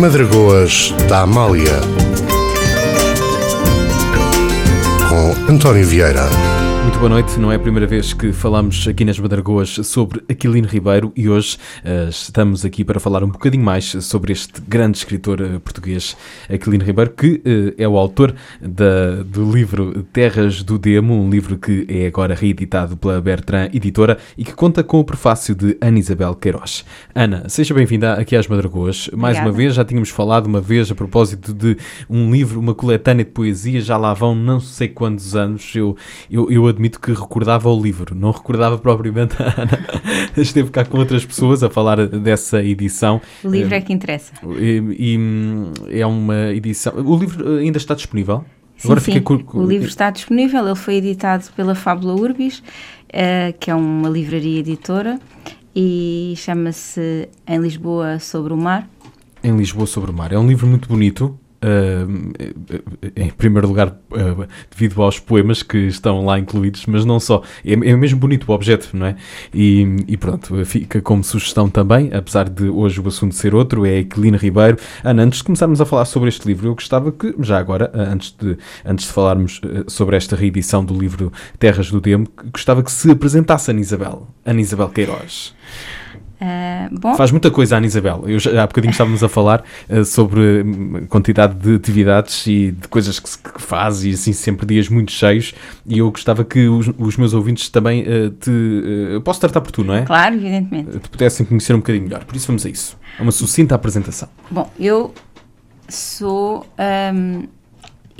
Madragoas da Amália com António Vieira. Muito boa noite, não é a primeira vez que falamos aqui nas Madragoas sobre Aquilino Ribeiro e hoje uh, estamos aqui para falar um bocadinho mais sobre este grande escritor uh, português, Aquilino Ribeiro, que uh, é o autor da, do livro Terras do Demo, um livro que é agora reeditado pela Bertrand Editora e que conta com o prefácio de Ana Isabel Queiroz. Ana, seja bem-vinda aqui às Madragoas. Mais Obrigada. uma vez, já tínhamos falado uma vez a propósito de um livro, uma coletânea de poesia, já lá vão não sei quantos anos. Eu, eu, eu admito que recordava o livro, não recordava propriamente a Ana. Esteve cá com outras pessoas a falar dessa edição. O livro é que interessa. E, e, hum, é uma edição. O livro ainda está disponível? Sim, sim. fiquei cu- O livro está disponível, ele foi editado pela Fábula Urbis, eh, que é uma livraria editora, e chama-se Em Lisboa sobre o Mar. Em Lisboa sobre o Mar. É um livro muito bonito. Hum, em primeiro lugar, uh, devido aos poemas que estão lá incluídos, mas não só. É, é mesmo bonito o objeto, não é? E, e pronto, fica como sugestão também, apesar de hoje o assunto ser outro, é Aquilino Ribeiro. Ana, antes de começarmos a falar sobre este livro, eu gostava que, já agora, uh, antes de, antes de falarmos uh, sobre esta reedição do livro Terras do Demo, gostava que se apresentasse Ana Isabel, Ana Isabel Queiroz. Eh, Faz muita coisa Ana Isabel. Eu já, há bocadinho estávamos a falar uh, sobre hum, quantidade de atividades e de coisas que, se- que faz e assim sempre dias muito cheios e eu gostava que os, os meus ouvintes também uh, te... posso tratar por tu, não é? claro, evidentemente. Te pudessem conhecer um bocadinho melhor. Por isso vamos a isso. É uma sucinta apresentação. Bom, eu sou. ahm,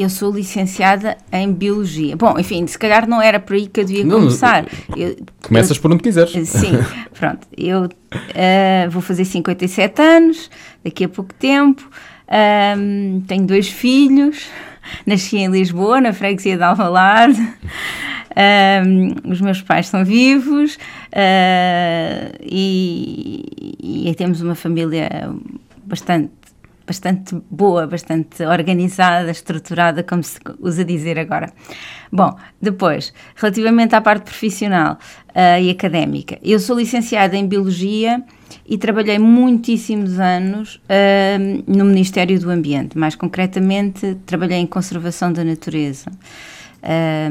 eu sou licenciada em Biologia. Bom, enfim, se calhar não era por aí que eu devia Não, começar. Eu- Começas por onde quiseres. Sim, pronto. Eu ah, vou fazer 57 anos, daqui a pouco tempo. Ahm, tenho dois filhos. Nasci em Lisboa, na freguesia de Alvalade. Ahm, os meus pais são vivos ah, e, e temos uma família bastante bastante boa, bastante organizada, estruturada, como se usa dizer agora. Bom, depois, relativamente à parte profissional ah, e académica, eu sou licenciada em Biologia e trabalhei muitíssimos anos ah, no Ministério do Ambiente, mais concretamente trabalhei em Conservação da Natureza. Ah,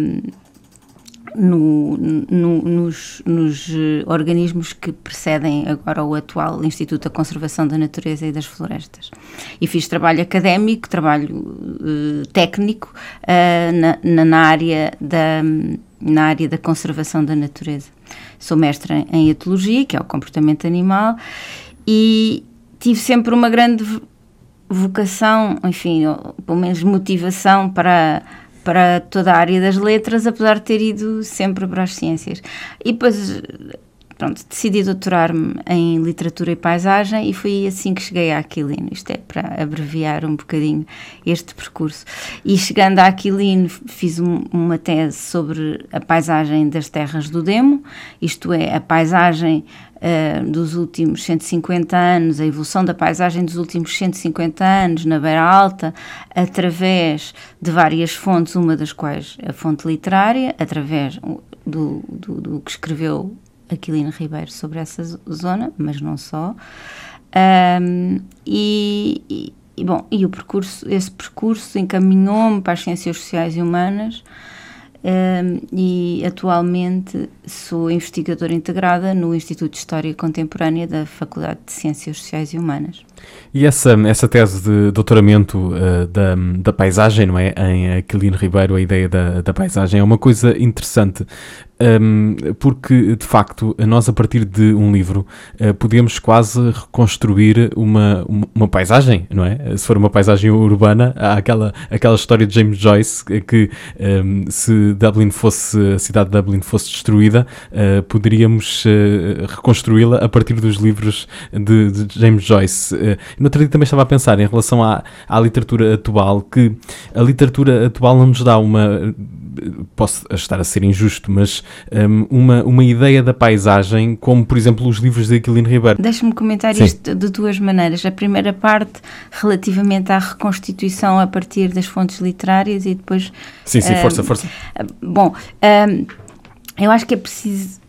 no- no- nos, nos, eh, organismos que precedem agora o atual Instituto da Conservação da Natureza e das Florestas. E fiz trabalho académico, trabalho eh, técnico eh, na, na- área da, na área da conservação da natureza. Sou mestra em etologia, que é o comportamento animal, e tive sempre uma grande vo- vocação, enfim, ou pelo menos motivação para, para toda a área das letras, apesar de ter ido sempre para as ciências. E depois, pronto, decidi doutorar-me em literatura e paisagem e foi assim que cheguei à Aquilino. Isto é para abreviar um bocadinho este percurso. E chegando à Aquilino, fiz um- uma tese sobre a paisagem das terras do Demo, isto é, a paisagem eh, dos últimos 150 anos, a evolução da paisagem dos últimos 150 anos na Beira Alta, através de várias fontes, uma das quais a fonte literária, através do, do, do que escreveu Aquilino Ribeiro sobre essa zo- zona, mas não só. E, e- e, bom, e o percurso, esse percurso encaminhou-me para as ciências sociais e humanas. Um, e atualmente sou investigadora integrada no Instituto de História Contemporânea da Faculdade de Ciências Sociais e Humanas. E essa, essa tese de doutoramento uh, da, da paisagem, não é? Em Aquilino Ribeiro, a ideia da, da paisagem, é uma coisa interessante, um, porque de facto, nós a partir de um livro uh, podemos quase reconstruir uma, uma, paisagem, não é? Se for uma paisagem urbana, há aquela, aquela história de James Joyce que um, se Dublin fosse, a cidade de Dublin fosse destruída, uh, poderíamos uh, reconstruí-la a partir dos livros de, de James Joyce. Uh, no outro dia também estava a pensar em relação à, à literatura atual, que a literatura atual não nos dá uma. Posso estar a ser injusto, mas um, uma, uma ideia da paisagem, como por exemplo os livros de Aquilino Ribeiro. Deixa-me comentar Sim. isto de duas maneiras. A primeira parte, relativamente à reconstituição a partir das fontes literárias, e depois Sim, sim, um, força, força. Bom, hum, eu acho que é preciso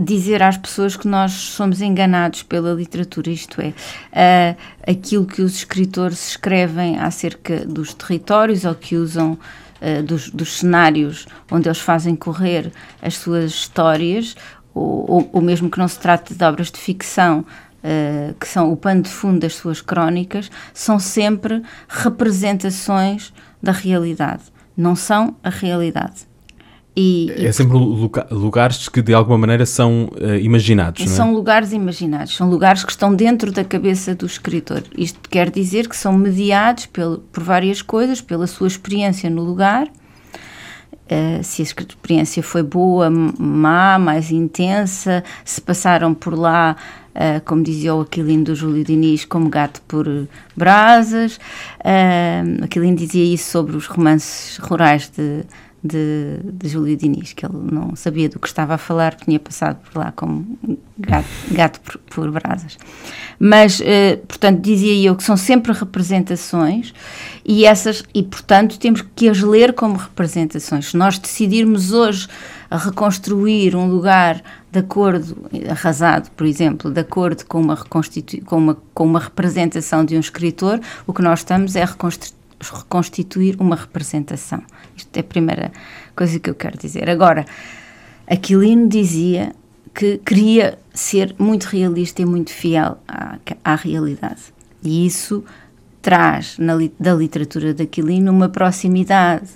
dizer às pessoas que nós somos enganados pela literatura, isto é, uh, aquilo que os escritores escrevem acerca dos territórios ou que usam uh, dos, dos, cenários onde eles fazem correr as suas histórias, ou, ou, ou mesmo que não se trate de obras de ficção. Uh, que são o pano de fundo das suas crónicas, são sempre representações da realidade, não são a realidade. E, é sempre lugares que de alguma maneira são uh, imaginados. Não é? São lugares imaginados, são lugares que estão dentro da cabeça do escritor. Isto quer dizer que são mediados por várias coisas, pela sua experiência no lugar. Uh, se a experiência foi boa, má, mais intensa, se passaram por lá, uh, como dizia o Aquilino do Júlio Diniz, como gato por brasas. Uh, Aquilino dizia isso sobre os romances rurais de, de, de Júlio Diniz, que ele não sabia do que estava a falar, tinha passado por lá como gato, gato por, por, brasas. Mas, eh, portanto, dizia eu que são sempre representações e essas, e portanto, temos que as ler como representações. Se nós decidirmos hoje reconstruir um lugar de acordo, arrasado, por exemplo, de acordo com uma, com uma, com uma representação de um escritor, o que nós estamos é reconstruir reconstituir uma representação. Isto é a primeira coisa que eu quero dizer. Agora, Aquilino dizia que queria ser muito realista e muito fiel à, à realidade. E isso traz na, da literatura de Aquilino uma proximidade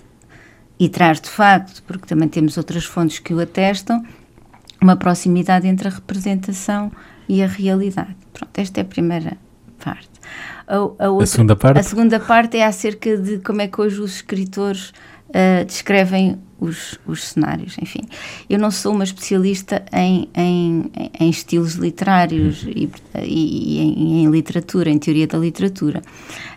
e traz de facto, porque também temos outras fontes que o atestam, uma proximidade entre a representação e a realidade. Pronto, esta é a primeira parte. A, a, outra, a, segunda parte? A segunda parte é acerca de como é que hoje os escritores uh, descrevem os, os, cenários. Enfim, eu não sou uma especialista em, em, em estilos literários e, e, e em, em, literatura, em teoria da literatura.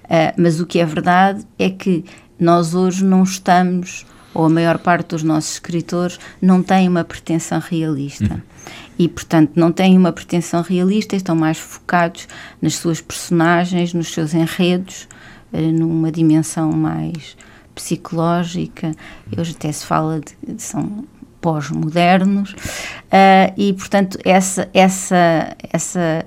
Uh, mas o que é verdade é que nós hoje não estamos, ou a maior parte dos nossos escritores, não tem uma pretensão realista. Uhum e, portanto, não têm uma pretensão realista, estão mais focados nas suas personagens, nos seus enredos, eh, numa dimensão mais psicológica. Hoje até se fala de, de são pós-modernos uh, e, portanto, essa essa essa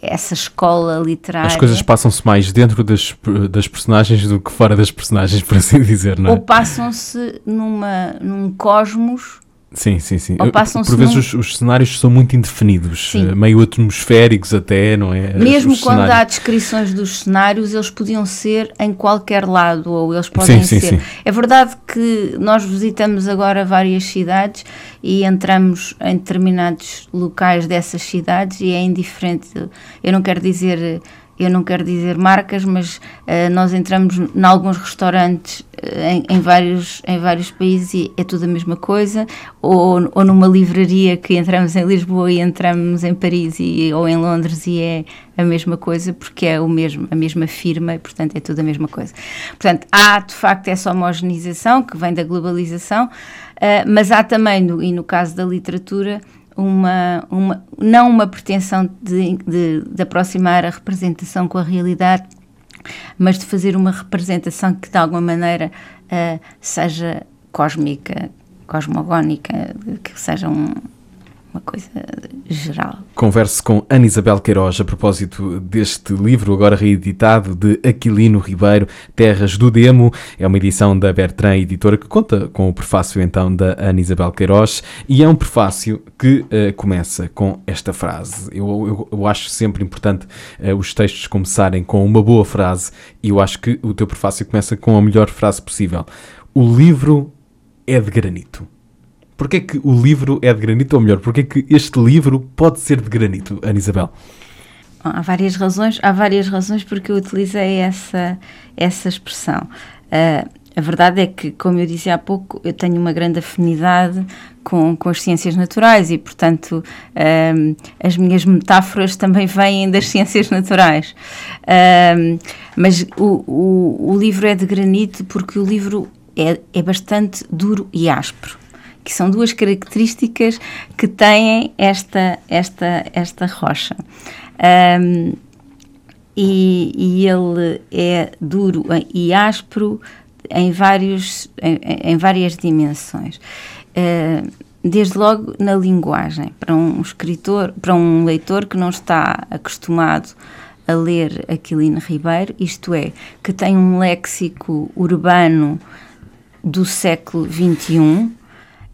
essa escola literária. As coisas passam-se mais dentro das, das personagens do que fora das personagens, por assim dizer, não é? Ou passam-se numa, num cosmos Sim, sim, sim. Por vezes num... os, os, cenários são muito indefinidos, sim. Eh, meio atmosféricos até, não é? Mesmo os quando cenários. há descrições dos cenários, eles podiam ser em qualquer lado, ou eles podem sim, ser. Sim, é verdade que nós visitamos agora várias cidades e entramos em determinados locais dessas cidades e é indiferente. Eu não quero dizer eu não quero dizer marcas, mas uh, nós entramos em alguns restaurantes uh, em, em, vários, em vários países e é tudo a mesma coisa, ou, ou numa livraria que entramos em Lisboa e entramos em Paris e, ou em Londres e é a mesma coisa, porque é o mesmo, a mesma firma e, portanto, é tudo a mesma coisa. Portanto, há de facto essa homogeneização que vem da globalização, uh, mas há também, no, e no caso da literatura, uma, uma, não uma pretensão de, de, de aproximar a representação com a realidade, mas de fazer uma representação que de alguma maneira uh, seja cósmica, cosmogónica, que seja um, uma coisa geral. Converso com Ana Isabel Queiroz a propósito deste livro, agora reeditado, de Aquilino Ribeiro, Terras do Demo. É uma edição da Bertrand Editora que conta com o prefácio então da Ana Isabel Queiroz e é um prefácio que uh, começa com esta frase. Eu, eu, eu acho sempre importante uh, os textos começarem com uma boa frase e eu acho que o teu prefácio começa com a melhor frase possível. O livro é de granito. Porquê é que o livro é de granito, ou melhor, porquê é que este livro pode ser de granito, Ana Isabel? Há várias razões, há várias razões porque eu utilizei essa, essa expressão. Uh, a verdade é que, como eu disse há pouco, eu tenho uma grande afinidade com, com as ciências naturais e, portanto, uh, as minhas metáforas também vêm das ciências naturais. Uh, mas o, o, o livro é de granito porque o livro é, é bastante duro e áspero que são duas características que têm esta, esta, esta rocha. Um, e, e, ele é duro e áspero em, vários, em, em várias dimensões. Uh, desde logo na linguagem. Para um escritor, para um leitor que não está acostumado a ler Aquilino Ribeiro, isto é, que tem um léxico urbano do século XXI.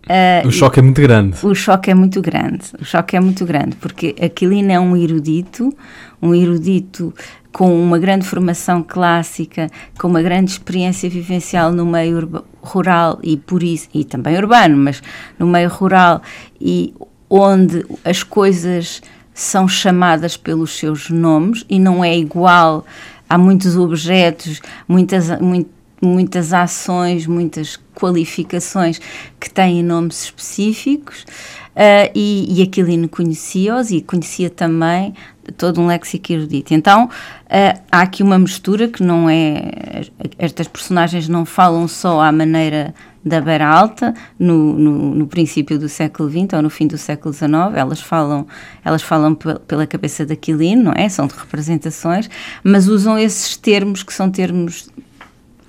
Uh, o choque é muito grande. O choque é muito grande. O choque é muito grande, porque Aquilino é um erudito, um erudito com uma grande formação clássica, com uma grande experiência vivencial no meio rural e por isso e também urbano, mas no meio rural e onde as coisas são chamadas pelos seus nomes e não é igual. Há muitos objetos, muitas, muito, muitas ações, muitas qualificações que têm nomes específicos. Uh, e, e Aquilino conhecia-os e conhecia também todo um léxico erudito. Então, uh, há aqui uma mistura que não é. Estas personagens não falam só à maneira da Beira Alta no, no, no, princípio do século XX ou no fim do século XIX. Elas falam, elas falam pela cabeça de Aquilino, não é? São de representações, mas usam esses termos que são termos,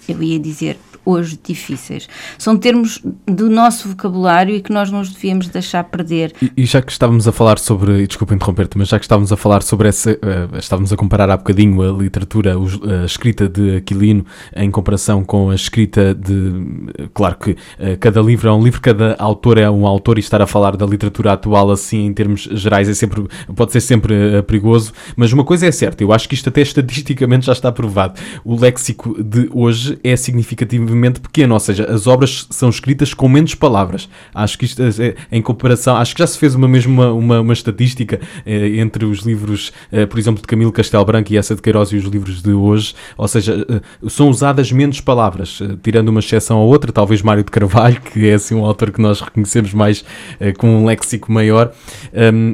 eu ia dizer, hoje difíceis. São termos do nosso vocabulário e que nós não os devíamos deixar perder. E, e já que estávamos a falar sobre, e desculpa interromper-te, mas já que estávamos a falar sobre essa, uh, estávamos a comparar há bocadinho a literatura, a escrita de Aquilino em comparação com a escrita de, claro que uh, cada livro é um livro, cada autor é um autor e estar a falar da literatura atual assim em termos gerais é sempre, pode ser sempre uh, perigoso, mas uma coisa é certa, eu acho que isto até estatisticamente já está provado. O léxico de hoje é significativo pequeno, ou seja, as obras são escritas com menos palavras. Acho que isto, é, em comparação, acho que já se fez uma mesma uma, uma estatística eh, entre os livros, eh, por exemplo, de Camilo Castelo Branco e essa de Queiroz e os livros de hoje, ou seja, eh, são usadas menos palavras, eh, tirando uma exceção ou outra, talvez Mário de Carvalho, que é assim um autor que nós reconhecemos mais eh, com um léxico maior. Um,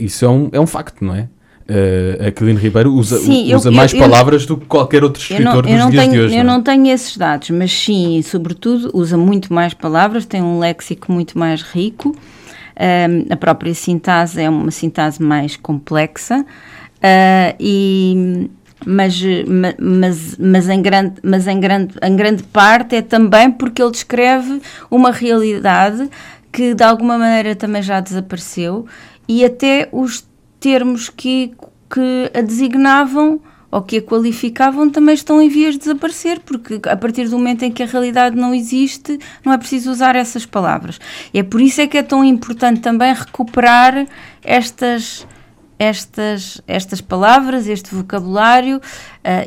isso é um, é um facto, não é? Uh, Aquilino Ribeiro usa, sim, usa eu, mais eu, palavras eu, do que qualquer outro escritor não, dos dias tenho, de hoje. Eu não, é? não tenho esses dados, mas sim, sobretudo, usa muito mais palavras, tem um léxico muito mais rico. Um, a própria sintase é uma sintase mais complexa uh, e mas, mas, mas, em, grande, mas em, grande, em grande parte é também porque ele descreve uma realidade que de alguma maneira também já desapareceu e até os termos que, que a designavam ou que a qualificavam também estão em vias de desaparecer, porque a partir do momento em que a realidade não existe, não é preciso usar essas palavras. E é por isso é que é tão importante também recuperar estas estas, estas palavras, este vocabulário uh,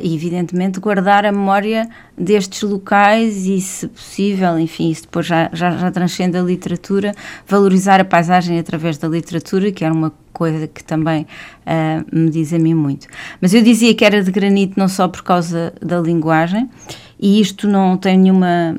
e, evidentemente, guardar a memória destes locais e, se possível, enfim, isso depois já, já, já transcende a literatura, valorizar a paisagem através da literatura, que era uma coisa que também uh, me diz a mim muito. Mas eu dizia que era de granito não só por causa da linguagem, e isto não tem nenhuma.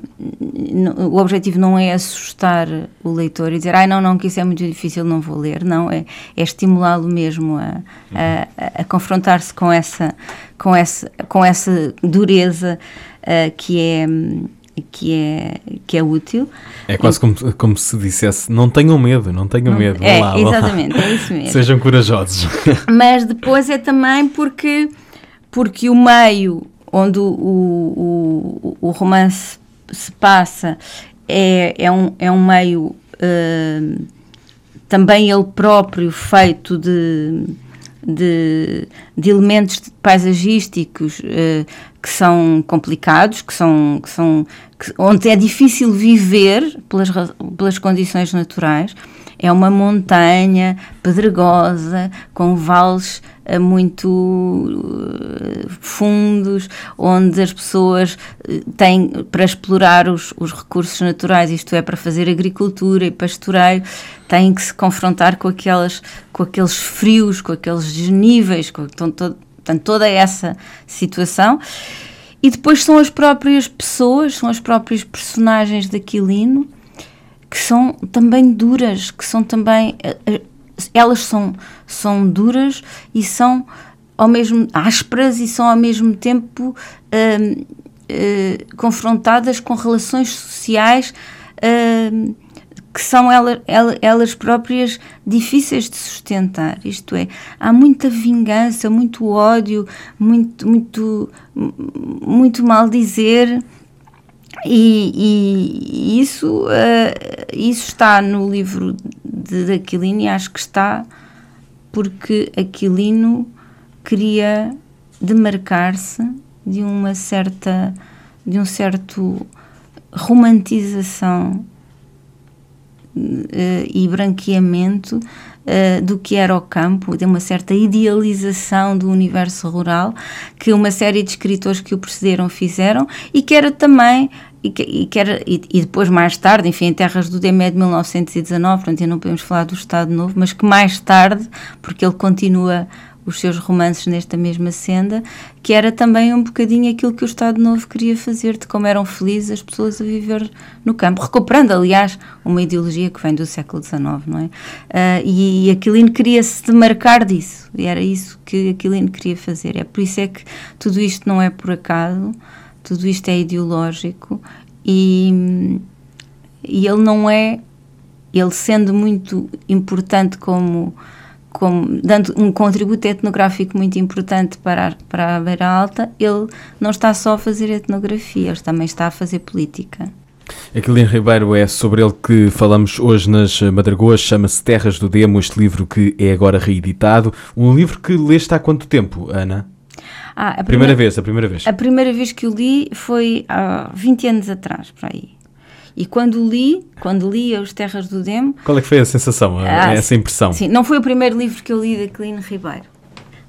O objetivo não é assustar o leitor e dizer, ai, não, não, que isso é muito difícil, não vou ler. Não, é, é estimulá-lo mesmo a, a, a confrontar-se com essa, com, essa, com essa dureza uh, que é que é, que é útil. É quase como, como se dissesse: não tenham medo, não tenham não, medo. É, lá, exatamente, lá. é isso mesmo. Sejam corajosos. Mas depois é também porque, porque o meio onde o, o, o romance se passa é, é, um, é um meio uh, também ele próprio feito de, de, de elementos paisagísticos uh, que são complicados, que são, que são que, onde é difícil viver pelas, pelas condições naturais. É uma montanha pedregosa, com vales uh, muito uh, fundos, onde as pessoas uh, têm para explorar os, os, recursos naturais, isto é, para fazer agricultura e pastoreio, têm que se confrontar com, aquelas, com aqueles frios, com aqueles desníveis, com todo, portanto, toda essa situação. E depois são as próprias pessoas, são as próprias personagens de Aquilino que são também duras, que são também. Eh, eh, elas são, são duras e são ao mesmo ásperas e são ao mesmo tempo uh, uh, confrontadas com relações sociais uh, que são ela, ela, elas próprias difíceis de sustentar. Isto é, há muita vingança, muito ódio, muito, muito, muito mal dizer E, e isso, uh, isso está no livro de, Aquilino e acho que está porque Aquilino queria demarcar-se de uma certa de um certo romantização uh, e branqueamento uh, do que era o campo, de uma certa idealização do universo rural que uma série de escritores que o precederam fizeram e que era também e, e, que era, e, e, depois mais tarde, enfim, em Terras do Demé de 1919, portanto não podemos falar do Estado Novo, mas que mais tarde, porque ele continua os seus romances nesta mesma senda, que era também um bocadinho aquilo que o Estado Novo queria fazer, de como eram felizes as pessoas a viver no campo, recuperando, aliás, uma ideologia que vem do século XIX, não é? Uh, e, e Aquilino queria se demarcar disso, e era isso que Aquilino queria fazer. É por isso é que tudo isto não é por acaso, tudo isto é ideológico, e, e ele não é, ele sendo muito importante como como, dando um contributo etnográfico muito importante para a, para a Beira Alta, ele não está só a fazer etnografia, ele também está a fazer política. Aquilino Ribeiro é sobre ele que falamos hoje nas Madragoas, chama-se Terras do Demo, este livro que é agora reeditado. Um livro que leste há quanto tempo, Ana? Ah, a primeira, primeira, vez, a primeira vez. A primeira vez que o li foi há 20 anos atrás, por aí. E quando li, quando li As Terras do Demo... Qual é que foi a sensação, ah, essa impressão? Sim, não foi o primeiro livro que eu li da Aquilino Ribeiro.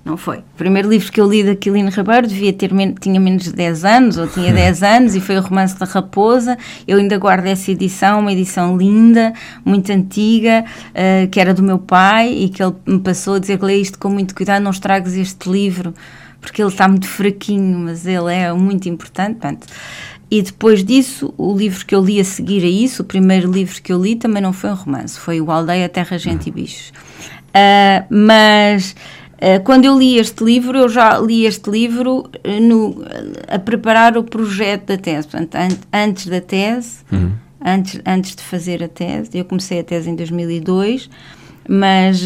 Não foi. O primeiro livro que eu li da Aquilino Ribeiro devia ter tinha menos de 10 anos, ou tinha 10 anos, e foi o Romance da Raposa. Eu ainda guardo essa edição, uma edição linda, muito antiga, uh, que era do meu pai, e que ele me passou a dizer que lê isto com muito cuidado, não estragues este livro, porque ele está muito fraquinho, mas ele é muito importante. Portanto, e depois disso, o livro que eu li a seguir a isso, o primeiro livro que eu li, também não foi um romance, foi o Aldeia, Terra, Gente e Bichos. Uh, mas uh, quando eu li este livro, eu já li este livro uh, no, a preparar o projeto da tese. Portanto, an antes da tese, uhum. antes, antes de fazer a tese, eu comecei a tese em 2002, mas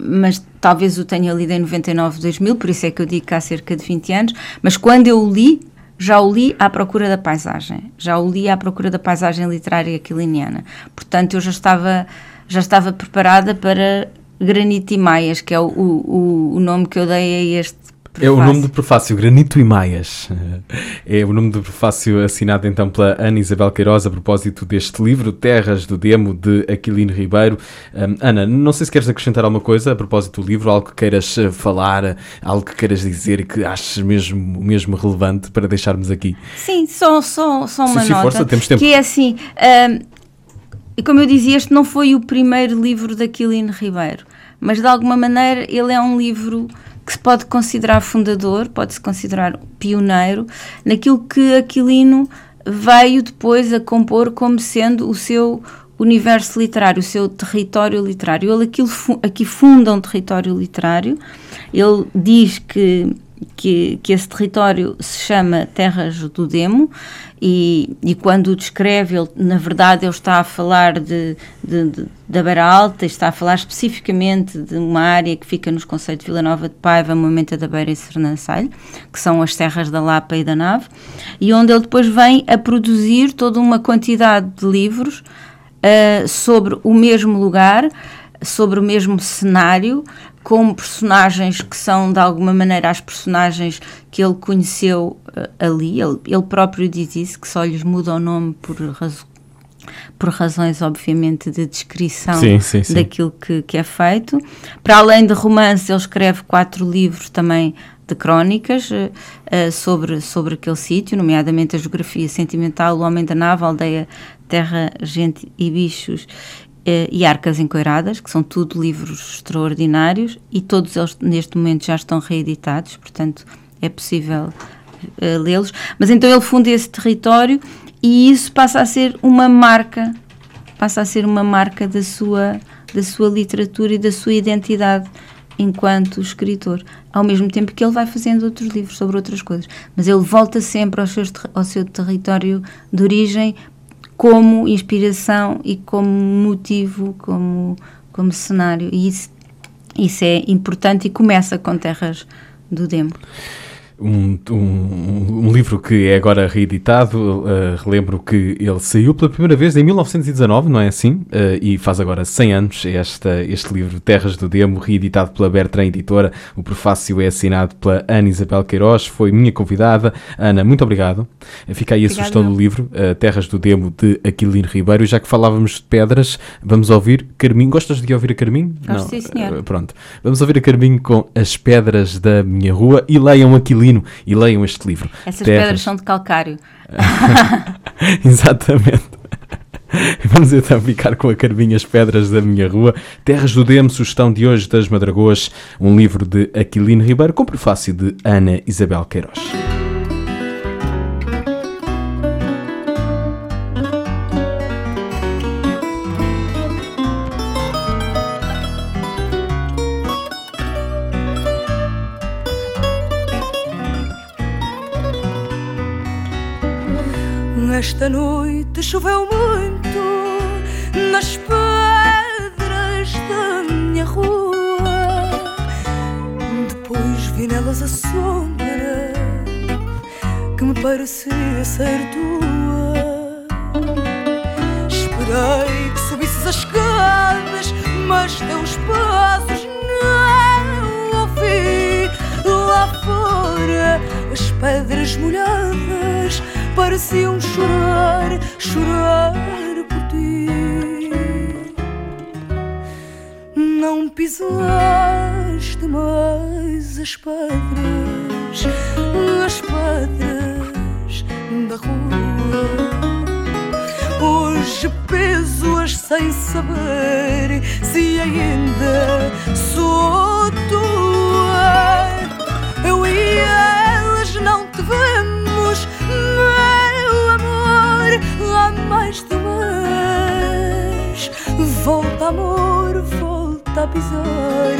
mas talvez o tenha lido em 99, 2000, por isso é que eu digo que há cerca de 20 anos, mas quando eu o li, já o li à procura da paisagem, já o li à procura da paisagem literária aquiliniana. Portanto, eu já estava, já estava preparada para Granito e Maias, que é o, o, o nome que eu dei a este Prefácio. É o nome do prefácio, Granito e Maias. É o nome do prefácio assinado então pela Ana Isabel Queiroz a propósito deste livro, Terras do Demo, de Aquilino Ribeiro. Um, Ana, não sei se queres acrescentar alguma coisa a propósito do livro, algo que queiras eh, falar, algo que queiras dizer e que aches mesmo, mesmo relevante para deixarmos aqui. Sim, só, só, só uma sim, sim, nota. Força, temos tempo. Que é assim, um, como eu dizia, este não foi o primeiro livro de Aquilino Ribeiro, mas de alguma maneira ele é um livro que se pode considerar fundador, pode-se considerar pioneiro, naquilo que Aquilino veio depois a compor como sendo o seu universo literário, o seu território literário. Ele aquilo, aqui funda um território literário, ele diz que que, que esse território se chama Terras do Demo e, e quando o descreve, ele, na verdade, ele está a falar de, de, de, da Beira Alta, está a falar especificamente de uma área que fica nos conceitos de Vila Nova de Paiva, Moimenta da Beira e Sernancelho, que são as Serras da Lapa e da Nave, e onde ele depois vem a produzir toda uma quantidade de livros uh, sobre o mesmo lugar, sobre o mesmo cenário, com personagens que são de alguma maneira as personagens que ele conheceu uh, ali. Ele, ele, próprio diz isso, que só lhes muda o nome por, razo por razões, obviamente, de descrição sim, sim, sim. daquilo que, que é feito. Para além de romance, ele escreve quatro livros também de crónicas uh, sobre, sobre aquele sítio, nomeadamente a geografia sentimental, o homem da nave, a aldeia, terra, gente e bichos e Arcas Encoiradas, que são tudo livros extraordinários e todos eles neste momento já estão reeditados, portanto é possível uh, lê-los. Mas então ele funda esse território e isso passa a ser uma marca, passa a ser uma marca da sua, da sua literatura e da sua identidade enquanto escritor, ao mesmo tempo que ele vai fazendo outros livros sobre outras coisas, mas ele volta sempre ao seu, ao seu território de origem como inspiração e como motivo, como, como cenário. E isso, isso é importante e começa com Terras do Demo. Um, um, um, livro que é agora reeditado. Uh, relembro que ele saiu pela primeira vez em 1919, não é assim? Uh, e faz agora 100 anos esta, este livro, Terras do Demo, reeditado pela Bertrand Editora. O prefácio é assinado pela Ana Isabel Queiroz, foi minha convidada. Ana, muito obrigado. Fica aí a sugestão do livro, uh, Terras do Demo, de Aquilino Ribeiro. E já que falávamos de pedras, vamos ouvir Carminho. Gostas de ouvir a Carminho? Gosto, sim, senhor. pronto. Vamos ouvir a Carminho com As Pedras da Minha Rua e leiam Aquilino e leiam este livro. Essas Terras... pedras são de calcário. Exatamente. Vamos então ficar com a Carminha As Pedras da Minha Rua. Terras do Demo, sugestão de hoje das Madragoas, um livro de Aquilino Ribeiro com prefácio de Ana Isabel Queiroz. Esta noite choveu muito nas pedras da minha rua. Depois vi nelas a sombra que me parecia ser tua. Esperei que subisses as escadas, mas teus passos não ouvi. Lá fora, as pedras molhadas pareciam chorar, chorar por ti. Não pisaste mais as pedras, as pedras da rua. Hoje peso-as sem saber se ainda sou mais de. Volta, amor, volta a pisar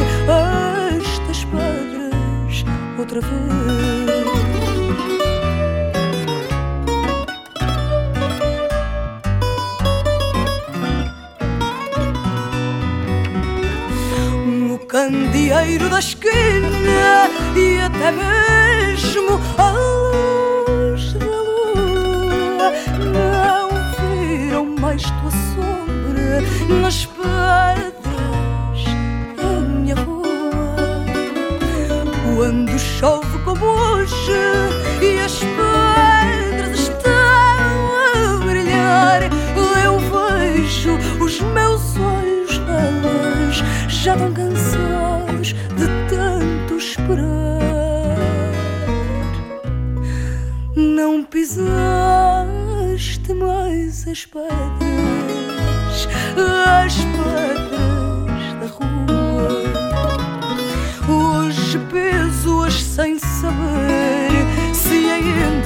estas pedras outra vez. No candeeiro da esquina e até mesmo a nas pedras da minha rua. Quando chove como hoje e as pedras estão a brilhar, eu vejo os meus olhos nelas já tão cansados de tanto esperar. Não pisaste mais as pedras as pedras da rua. Hoje peso-as sem saber se ainda